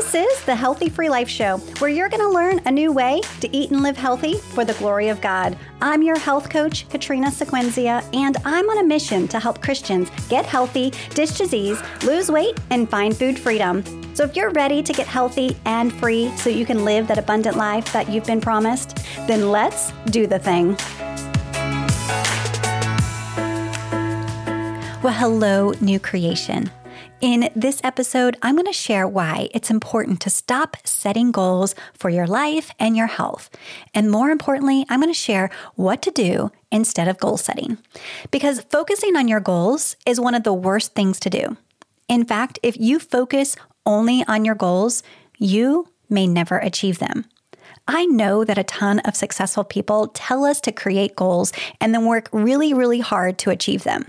This is the Healthy Free Life Show, where you're going to learn a new way to eat and live healthy for the glory of God. I'm your health coach, Katrina Sequenzia, and I'm on a mission to help Christians get healthy, ditch disease, lose weight, and find food freedom. So if you're ready to get healthy and free so you can live that abundant life that you've been promised, then let's do the thing. Well, hello, new creation. In this episode, I'm going to share why it's important to stop setting goals for your life and your health. And more importantly, I'm going to share what to do instead of goal setting. Because focusing on your goals is one of the worst things to do. In fact, if you focus only on your goals, you may never achieve them. I know that a ton of successful people tell us to create goals and then work really, really hard to achieve them.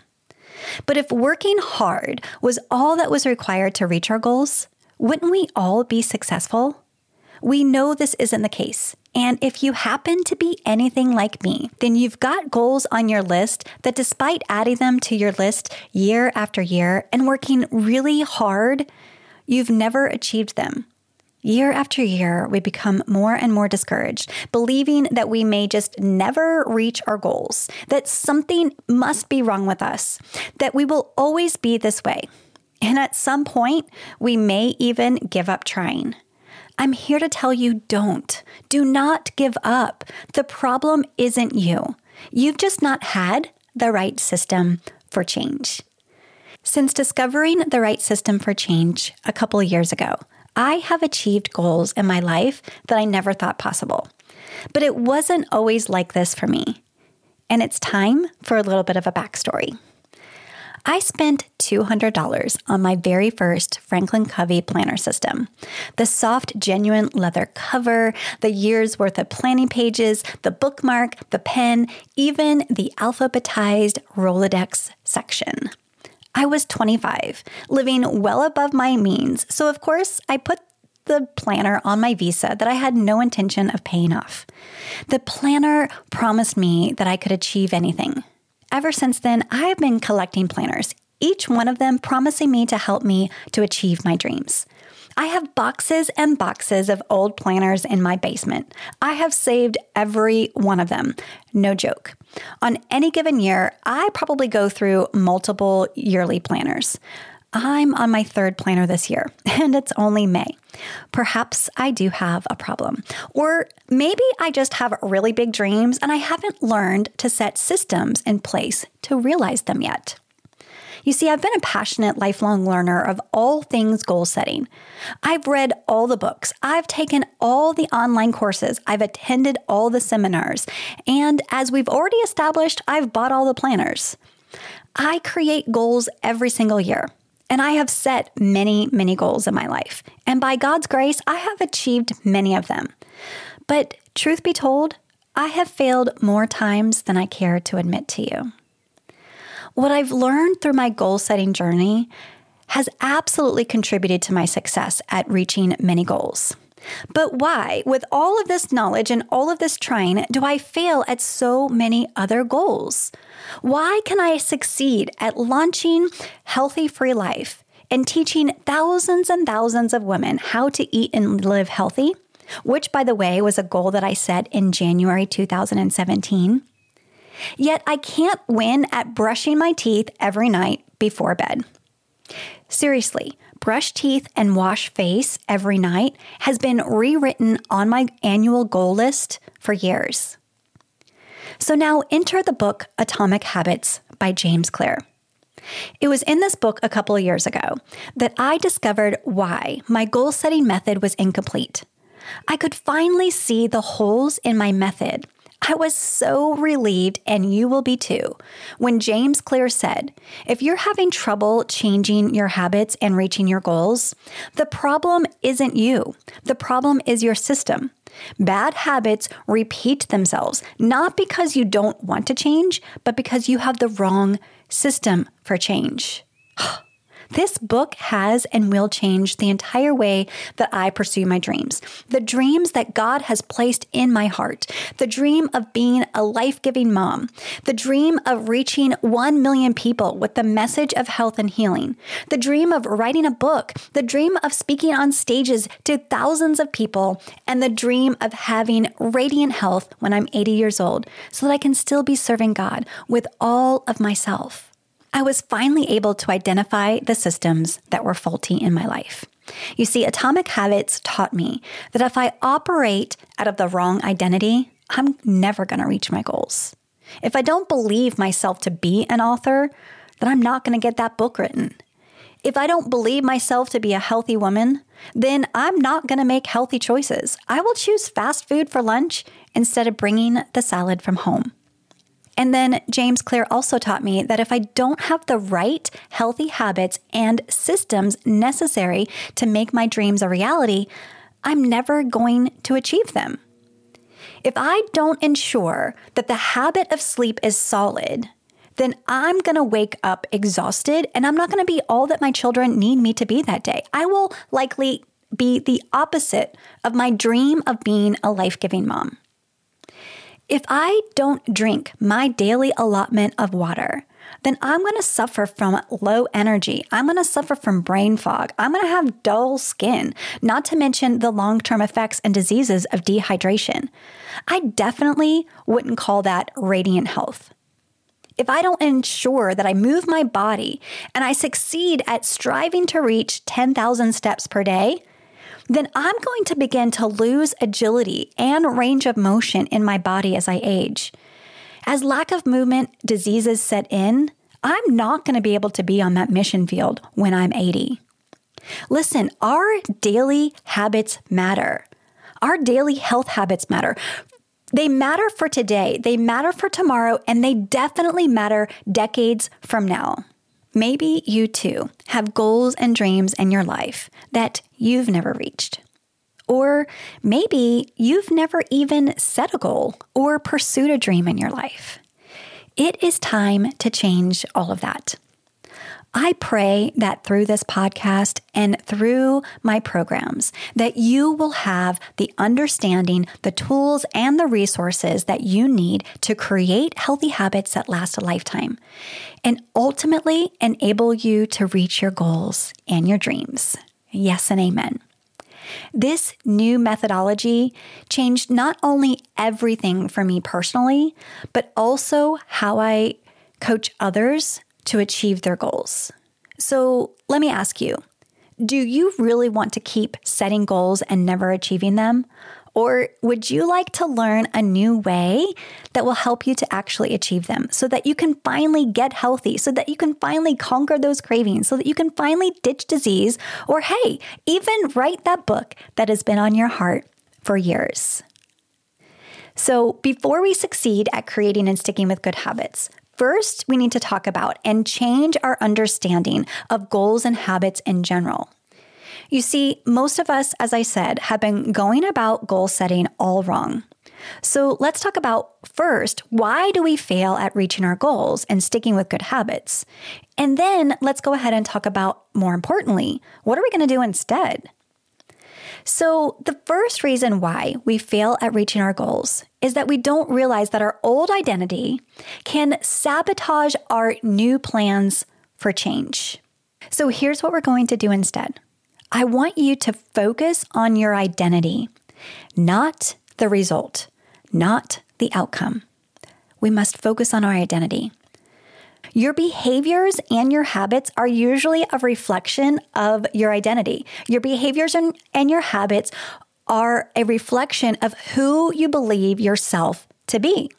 But if working hard was all that was required to reach our goals, wouldn't we all be successful? We know this isn't the case. And if you happen to be anything like me, then you've got goals on your list that, despite adding them to your list year after year and working really hard, you've never achieved them. Year after year, we become more and more discouraged, believing that we may just never reach our goals, that something must be wrong with us, that we will always be this way. And at some point, we may even give up trying. I'm here to tell you don't. Do not give up. The problem isn't you. You've just not had the right system for change. Since discovering the right system for change a couple years ago, I have achieved goals in my life that I never thought possible. But it wasn't always like this for me. And it's time for a little bit of a backstory. I spent $200 on my very first Franklin Covey planner system. The soft, genuine leather cover, the year's worth of planning pages, the bookmark, the pen, even the alphabetized Rolodex section. I was 25, living well above my means, so of course I put the planner on my visa that I had no intention of paying off. The planner promised me that I could achieve anything. Ever since then, I've been collecting planners, each one of them promising me to help me to achieve my dreams. I have boxes and boxes of old planners in my basement. I have saved every one of them. No joke. On any given year, I probably go through multiple yearly planners. I'm on my third planner this year, and it's only May. Perhaps I do have a problem. Or maybe I just have really big dreams and I haven't learned to set systems in place to realize them yet. You see, I've been a passionate lifelong learner of all things goal setting. I've read all the books, I've taken all the online courses, I've attended all the seminars, and as we've already established, I've bought all the planners. I create goals every single year. And I have set many, many goals in my life. And by God's grace, I have achieved many of them. But truth be told, I have failed more times than I care to admit to you. What I've learned through my goal setting journey has absolutely contributed to my success at reaching many goals. But why, with all of this knowledge and all of this trying, do I fail at so many other goals? Why can I succeed at launching Healthy Free Life and teaching thousands and thousands of women how to eat and live healthy? Which, by the way, was a goal that I set in January 2017. Yet I can't win at brushing my teeth every night before bed. Seriously, brush teeth and wash face every night has been rewritten on my annual goal list for years. So now enter the book Atomic Habits by James Clear. It was in this book a couple of years ago that I discovered why my goal setting method was incomplete. I could finally see the holes in my method I was so relieved, and you will be too, when James Clear said, If you're having trouble changing your habits and reaching your goals, the problem isn't you. The problem is your system. Bad habits repeat themselves, not because you don't want to change, but because you have the wrong system for change. This book has and will change the entire way that I pursue my dreams. The dreams that God has placed in my heart. The dream of being a life giving mom. The dream of reaching 1 million people with the message of health and healing. The dream of writing a book. The dream of speaking on stages to thousands of people. And the dream of having radiant health when I'm 80 years old so that I can still be serving God with all of myself. I was finally able to identify the systems that were faulty in my life. You see, Atomic Habits taught me that if I operate out of the wrong identity, I'm never going to reach my goals. If I don't believe myself to be an author, then I'm not going to get that book written. If I don't believe myself to be a healthy woman, then I'm not going to make healthy choices. I will choose fast food for lunch instead of bringing the salad from home. And then James Clear also taught me that if I don't have the right healthy habits and systems necessary to make my dreams a reality, I'm never going to achieve them. If I don't ensure that the habit of sleep is solid, then I'm going to wake up exhausted and I'm not going to be all that my children need me to be that day. I will likely be the opposite of my dream of being a life giving mom. If I don't drink my daily allotment of water, then I'm going to suffer from low energy. I'm going to suffer from brain fog. I'm going to have dull skin, not to mention the long term effects and diseases of dehydration. I definitely wouldn't call that radiant health. If I don't ensure that I move my body and I succeed at striving to reach 10,000 steps per day, then I'm going to begin to lose agility and range of motion in my body as I age. As lack of movement diseases set in, I'm not going to be able to be on that mission field when I'm 80. Listen, our daily habits matter. Our daily health habits matter. They matter for today, they matter for tomorrow, and they definitely matter decades from now. Maybe you too have goals and dreams in your life that you've never reached. Or maybe you've never even set a goal or pursued a dream in your life. It is time to change all of that. I pray that through this podcast and through my programs that you will have the understanding, the tools and the resources that you need to create healthy habits that last a lifetime and ultimately enable you to reach your goals and your dreams. Yes and amen. This new methodology changed not only everything for me personally, but also how I coach others to achieve their goals. So let me ask you do you really want to keep setting goals and never achieving them? Or would you like to learn a new way that will help you to actually achieve them so that you can finally get healthy, so that you can finally conquer those cravings, so that you can finally ditch disease, or hey, even write that book that has been on your heart for years? So, before we succeed at creating and sticking with good habits, First, we need to talk about and change our understanding of goals and habits in general. You see, most of us, as I said, have been going about goal setting all wrong. So let's talk about first, why do we fail at reaching our goals and sticking with good habits? And then let's go ahead and talk about, more importantly, what are we going to do instead? So, the first reason why we fail at reaching our goals is that we don't realize that our old identity can sabotage our new plans for change. So, here's what we're going to do instead I want you to focus on your identity, not the result, not the outcome. We must focus on our identity. Your behaviors and your habits are usually a reflection of your identity. Your behaviors and, and your habits are a reflection of who you believe yourself to be.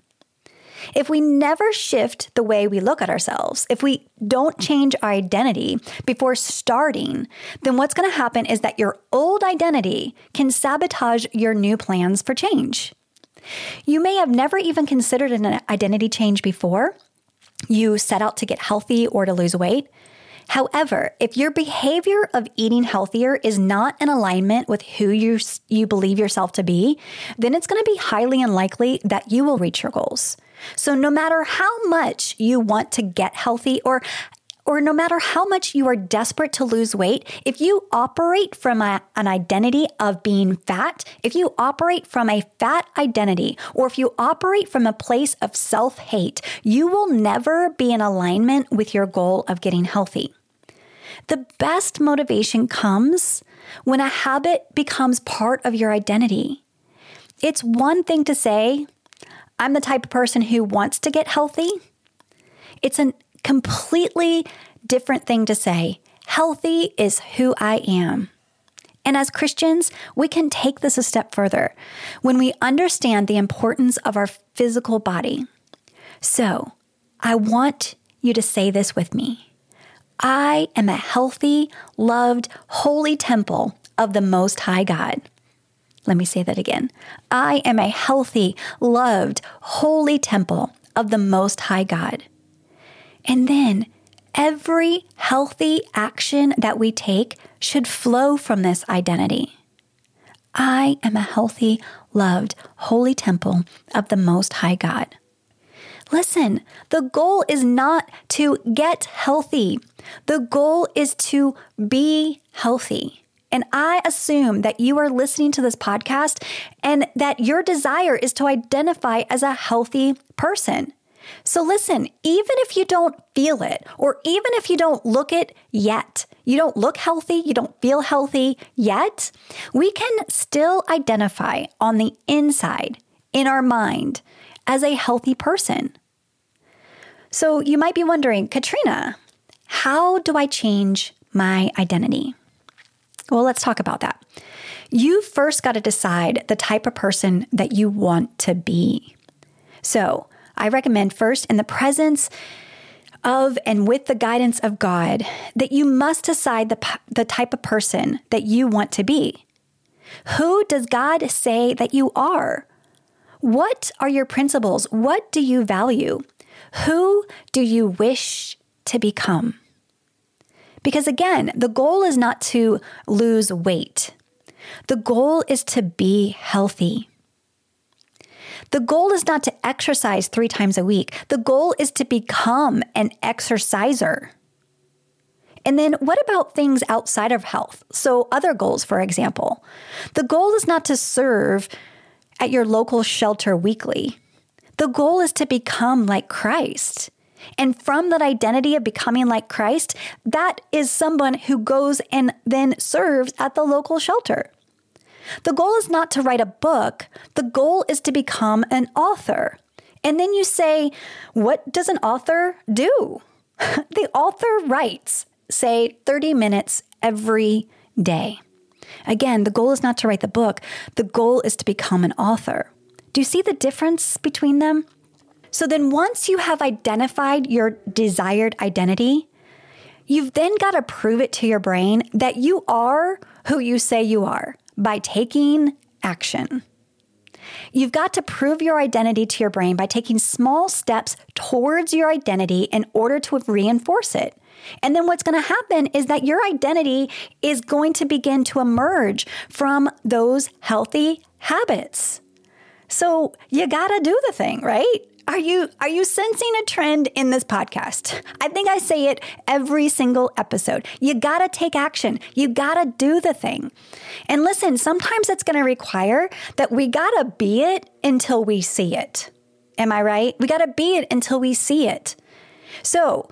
If we never shift the way we look at ourselves, if we don't change our identity before starting, then what's going to happen is that your old identity can sabotage your new plans for change. You may have never even considered an identity change before, you set out to get healthy or to lose weight. However, if your behavior of eating healthier is not in alignment with who you, you believe yourself to be, then it's going to be highly unlikely that you will reach your goals. So no matter how much you want to get healthy or or no matter how much you are desperate to lose weight, if you operate from a, an identity of being fat, if you operate from a fat identity, or if you operate from a place of self hate, you will never be in alignment with your goal of getting healthy. The best motivation comes when a habit becomes part of your identity. It's one thing to say, I'm the type of person who wants to get healthy. It's a completely different thing to say, healthy is who I am. And as Christians, we can take this a step further when we understand the importance of our physical body. So, I want you to say this with me I am a healthy, loved, holy temple of the Most High God. Let me say that again. I am a healthy, loved, holy temple of the Most High God. And then every healthy action that we take should flow from this identity. I am a healthy, loved, holy temple of the Most High God. Listen, the goal is not to get healthy. The goal is to be healthy. And I assume that you are listening to this podcast and that your desire is to identify as a healthy person. So listen, even if you don't feel it, or even if you don't look it yet, you don't look healthy, you don't feel healthy yet, we can still identify on the inside, in our mind, as a healthy person. So you might be wondering, Katrina, how do I change my identity? Well, let's talk about that. You first got to decide the type of person that you want to be. So, I recommend first, in the presence of and with the guidance of God, that you must decide the, the type of person that you want to be. Who does God say that you are? What are your principles? What do you value? Who do you wish to become? Because again, the goal is not to lose weight. The goal is to be healthy. The goal is not to exercise three times a week. The goal is to become an exerciser. And then what about things outside of health? So, other goals, for example. The goal is not to serve at your local shelter weekly. The goal is to become like Christ. And from that identity of becoming like Christ, that is someone who goes and then serves at the local shelter. The goal is not to write a book, the goal is to become an author. And then you say, what does an author do? the author writes, say, 30 minutes every day. Again, the goal is not to write the book, the goal is to become an author. Do you see the difference between them? So then, once you have identified your desired identity, you've then got to prove it to your brain that you are who you say you are by taking action. You've got to prove your identity to your brain by taking small steps towards your identity in order to reinforce it. And then what's going to happen is that your identity is going to begin to emerge from those healthy habits. So you got to do the thing, right? Are you are you sensing a trend in this podcast? I think I say it every single episode. You got to take action. You got to do the thing. And listen, sometimes it's going to require that we got to be it until we see it. Am I right? We got to be it until we see it. So,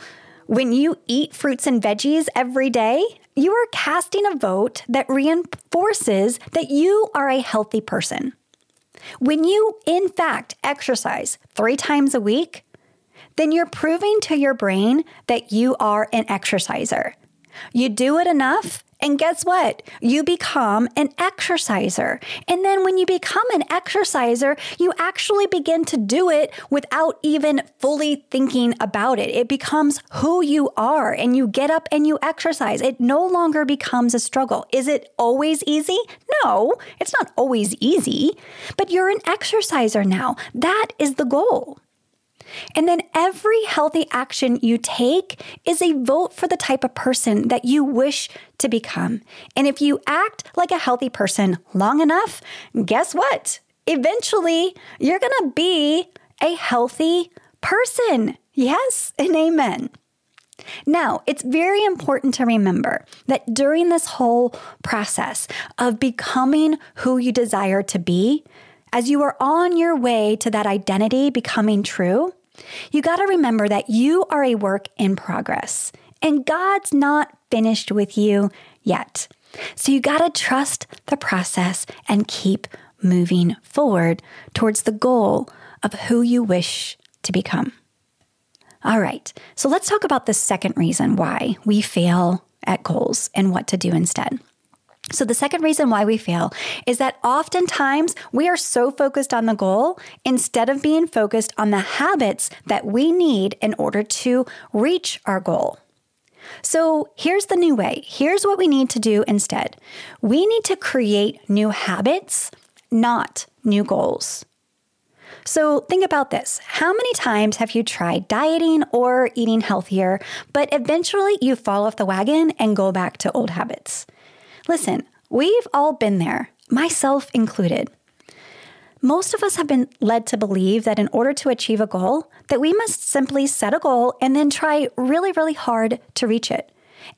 when you eat fruits and veggies every day, you are casting a vote that reinforces that you are a healthy person. When you, in fact, exercise three times a week, then you're proving to your brain that you are an exerciser. You do it enough, and guess what? You become an exerciser. And then when you become an exerciser, you actually begin to do it without even fully thinking about it. It becomes who you are, and you get up and you exercise. It no longer becomes a struggle. Is it always easy? No, it's not always easy, but you're an exerciser now. That is the goal. And then every healthy action you take is a vote for the type of person that you wish to become. And if you act like a healthy person long enough, guess what? Eventually, you're going to be a healthy person. Yes, and amen. Now, it's very important to remember that during this whole process of becoming who you desire to be, as you are on your way to that identity becoming true, you got to remember that you are a work in progress and God's not finished with you yet. So you got to trust the process and keep moving forward towards the goal of who you wish to become. All right, so let's talk about the second reason why we fail at goals and what to do instead. So, the second reason why we fail is that oftentimes we are so focused on the goal instead of being focused on the habits that we need in order to reach our goal. So, here's the new way. Here's what we need to do instead we need to create new habits, not new goals. So think about this. How many times have you tried dieting or eating healthier, but eventually you fall off the wagon and go back to old habits? Listen, we've all been there, myself included. Most of us have been led to believe that in order to achieve a goal, that we must simply set a goal and then try really, really hard to reach it.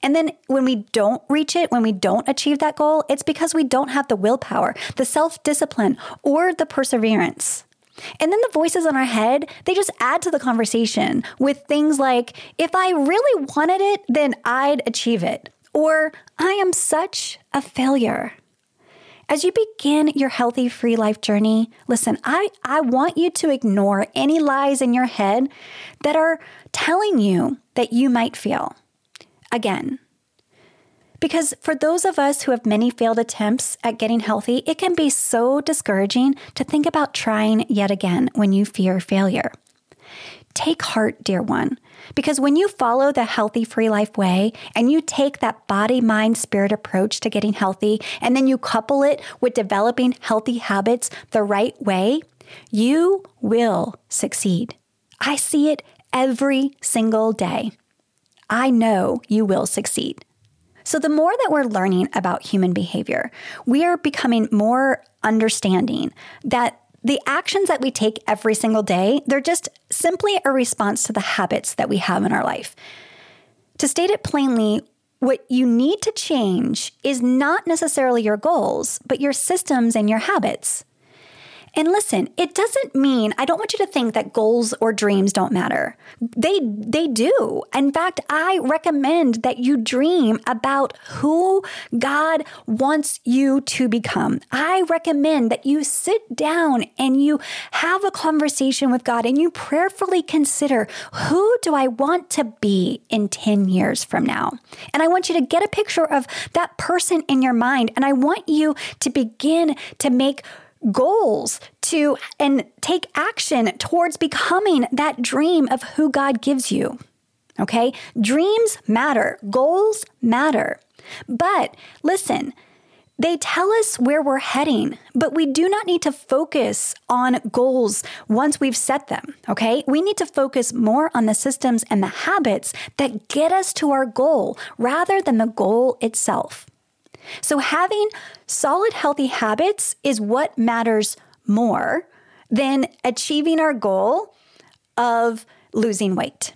And then when we don't reach it, when we don't achieve that goal, it's because we don't have the willpower, the self discipline, or the perseverance. And then the voices in our head, they just add to the conversation with things like, if I really wanted it, then I'd achieve it. Or, I am such a failure. As you begin your healthy free life journey, listen, I, I want you to ignore any lies in your head that are telling you that you might fail. Again, because for those of us who have many failed attempts at getting healthy, it can be so discouraging to think about trying yet again when you fear failure. Take heart, dear one, because when you follow the healthy free life way and you take that body, mind, spirit approach to getting healthy, and then you couple it with developing healthy habits the right way, you will succeed. I see it every single day. I know you will succeed. So, the more that we're learning about human behavior, we are becoming more understanding that the actions that we take every single day, they're just simply a response to the habits that we have in our life. To state it plainly, what you need to change is not necessarily your goals, but your systems and your habits. And listen, it doesn't mean I don't want you to think that goals or dreams don't matter. They they do. In fact, I recommend that you dream about who God wants you to become. I recommend that you sit down and you have a conversation with God and you prayerfully consider who do I want to be in 10 years from now? And I want you to get a picture of that person in your mind and I want you to begin to make goals to and take action towards becoming that dream of who God gives you. Okay? Dreams matter, goals matter. But listen, they tell us where we're heading, but we do not need to focus on goals once we've set them. Okay. We need to focus more on the systems and the habits that get us to our goal rather than the goal itself. So, having solid, healthy habits is what matters more than achieving our goal of losing weight.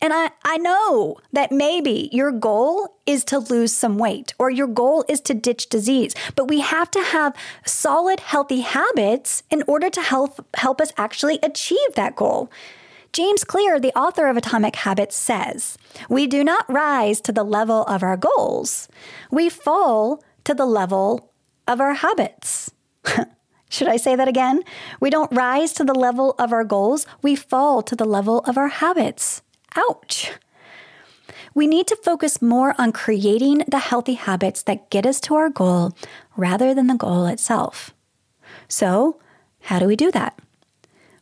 And I, I know that maybe your goal is to lose some weight or your goal is to ditch disease, but we have to have solid, healthy habits in order to help, help us actually achieve that goal. James Clear, the author of Atomic Habits, says, We do not rise to the level of our goals, we fall to the level of our habits. Should I say that again? We don't rise to the level of our goals, we fall to the level of our habits. Ouch. We need to focus more on creating the healthy habits that get us to our goal rather than the goal itself. So, how do we do that?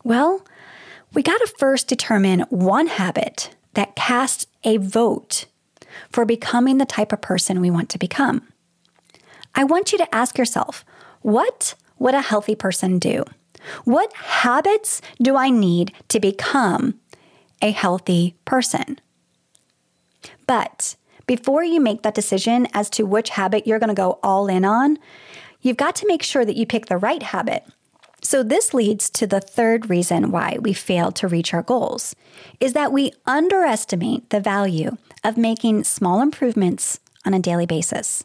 Well, we got to first determine one habit that casts a vote for becoming the type of person we want to become. I want you to ask yourself what would a healthy person do? What habits do I need to become a healthy person? But before you make that decision as to which habit you're going to go all in on, you've got to make sure that you pick the right habit So this leads to the third reason why we fail to reach our goals is that we underestimate the value of making small improvements on a daily basis.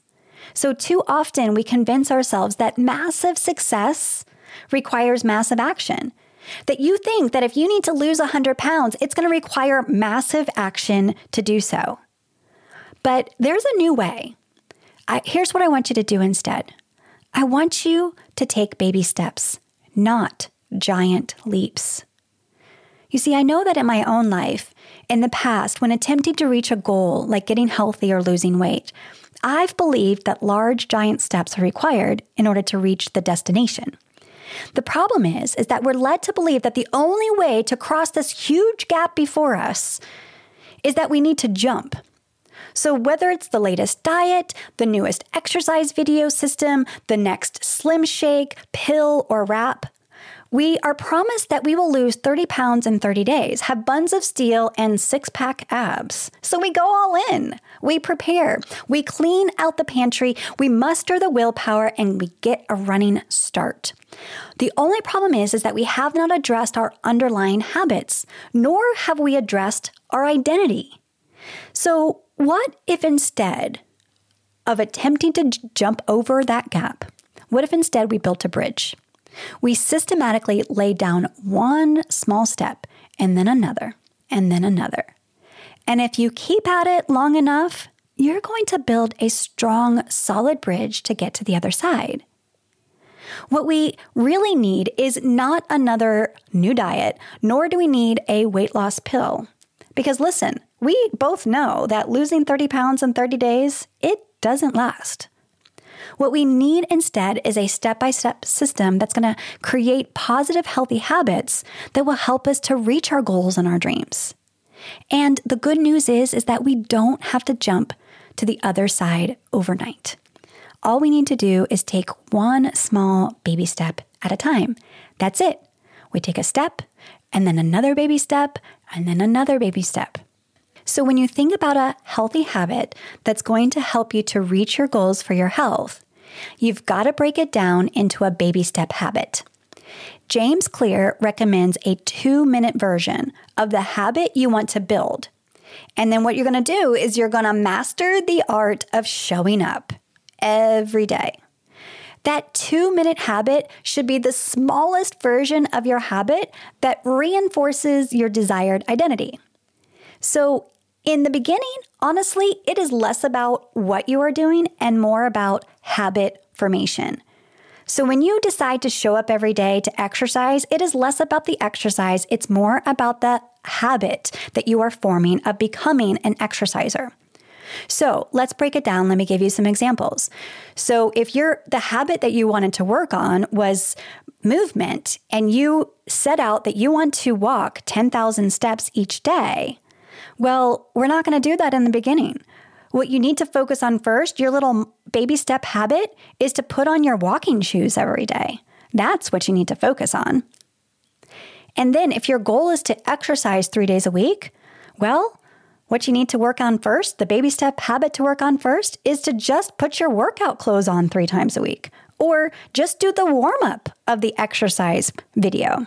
So too often we convince ourselves that massive success requires massive action. That you think that if you need to lose 100 pounds, it's going to require massive action to do so. But there's a new way. I, here's what I want you to do instead I want you to take baby steps not giant leaps. You see, I know that in my own life, in the past, when attempting to reach a goal like getting healthy or losing weight, I've believed that large giant steps are required in order to reach the destination. The problem is is that we're led to believe that the only way to cross this huge gap before us is that we need to jump. So, whether it's the latest diet, the newest exercise video system, the next slim shake, pill, or wrap, we are promised that we will lose 30 pounds in 30 days, have buns of steel, and six pack abs. So we go all in. We prepare. We clean out the pantry. We muster the willpower and we get a running start. The only problem is, is that we have not addressed our underlying habits, nor have we addressed our identity. So, what if instead of attempting to j- jump over that gap, what if instead we built a bridge? We systematically lay down one small step and then another and then another. And if you keep at it long enough, you're going to build a strong, solid bridge to get to the other side. What we really need is not another new diet, nor do we need a weight loss pill. Because listen, we both know that losing 30 pounds in 30 days, it doesn't last. What we need instead is a step by step system that's going to create positive, healthy habits that will help us to reach our goals and our dreams. And the good news is, is that we don't have to jump to the other side overnight. All we need to do is take one small baby step at a time. That's it. We take a step and then another baby step and then another baby step. So, when you think about a healthy habit that's going to help you to reach your goals for your health, you've got to break it down into a baby step habit. James Clear recommends a two minute version of the habit you want to build. And then what you're going to do is you're going to master the art of showing up every day. That two minute habit should be the smallest version of your habit that reinforces your desired identity. So, in the beginning, honestly, it is less about what you are doing and more about habit formation. So, when you decide to show up every day to exercise, it is less about the exercise, it's more about the habit that you are forming of becoming an exerciser. So let's break it down. Let me give you some examples. So if you're the habit that you wanted to work on was movement and you set out that you want to walk 10,000 steps each day, well, we're not going to do that in the beginning. What you need to focus on first, your little baby step habit, is to put on your walking shoes every day. That's what you need to focus on. And then, if your goal is to exercise three days a week, well, what you need to work on first, the baby step habit to work on first, is to just put your workout clothes on three times a week, or just do the warm up of the exercise video.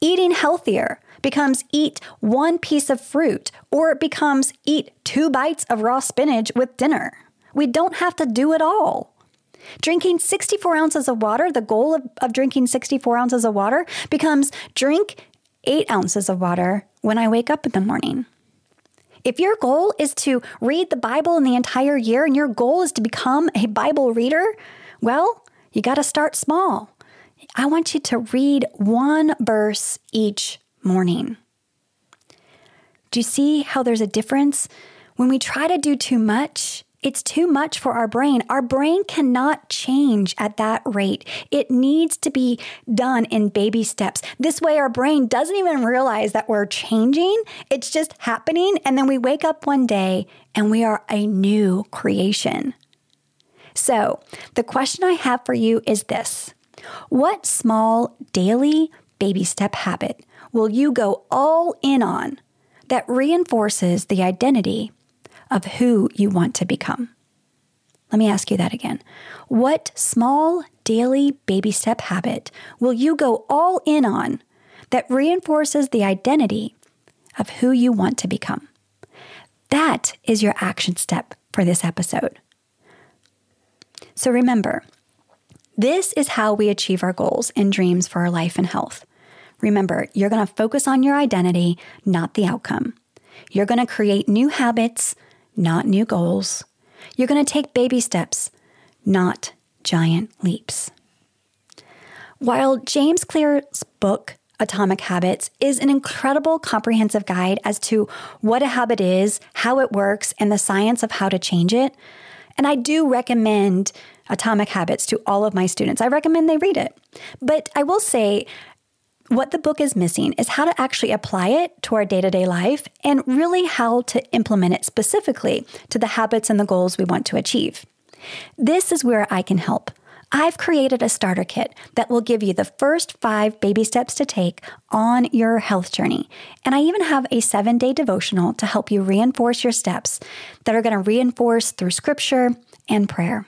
Eating healthier becomes eat one piece of fruit, or it becomes eat two bites of raw spinach with dinner. We don't have to do it all. Drinking 64 ounces of water, the goal of, of drinking 64 ounces of water becomes drink eight ounces of water when I wake up in the morning. If your goal is to read the Bible in the entire year and your goal is to become a Bible reader, well, you got to start small. I want you to read one verse each morning. Do you see how there's a difference? When we try to do too much, it's too much for our brain. Our brain cannot change at that rate. It needs to be done in baby steps. This way, our brain doesn't even realize that we're changing. It's just happening. And then we wake up one day and we are a new creation. So, the question I have for you is this What small daily baby step habit will you go all in on that reinforces the identity of who you want to become. Let me ask you that again. What small daily baby step habit will you go all in on that reinforces the identity of who you want to become? That is your action step for this episode. So remember, this is how we achieve our goals and dreams for our life and health. Remember, you're going to focus on your identity, not the outcome. You're going to create new habits, not new goals. You're going to take baby steps, not giant leaps. While James Clear's book, Atomic Habits, is an incredible comprehensive guide as to what a habit is, how it works, and the science of how to change it, and I do recommend Atomic Habits to all of my students. I recommend they read it. But I will say, what the book is missing is how to actually apply it to our day to day life and really how to implement it specifically to the habits and the goals we want to achieve. This is where I can help. I've created a starter kit that will give you the first five baby steps to take on your health journey. And I even have a seven day devotional to help you reinforce your steps that are going to reinforce through scripture and prayer.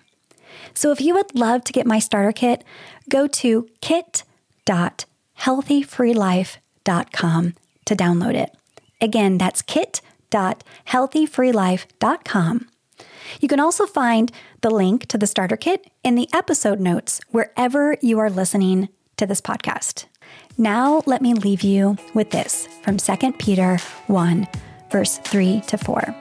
So if you would love to get my starter kit, go to kit.com healthyfreelife.com to download it. Again, that's kit.healthyfreelife.com. You can also find the link to the starter kit in the episode notes wherever you are listening to this podcast. Now, let me leave you with this from 2 Peter 1, verse 3 to 4.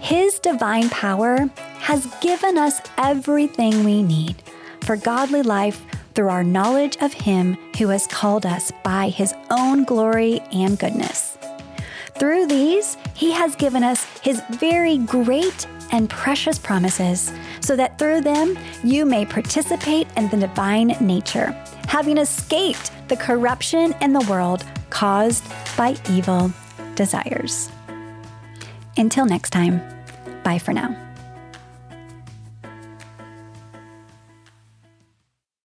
His divine power has given us everything we need for godly life through our knowledge of Him who has called us by His own glory and goodness. Through these, He has given us His very great and precious promises, so that through them you may participate in the divine nature, having escaped the corruption in the world caused by evil desires. Until next time, bye for now.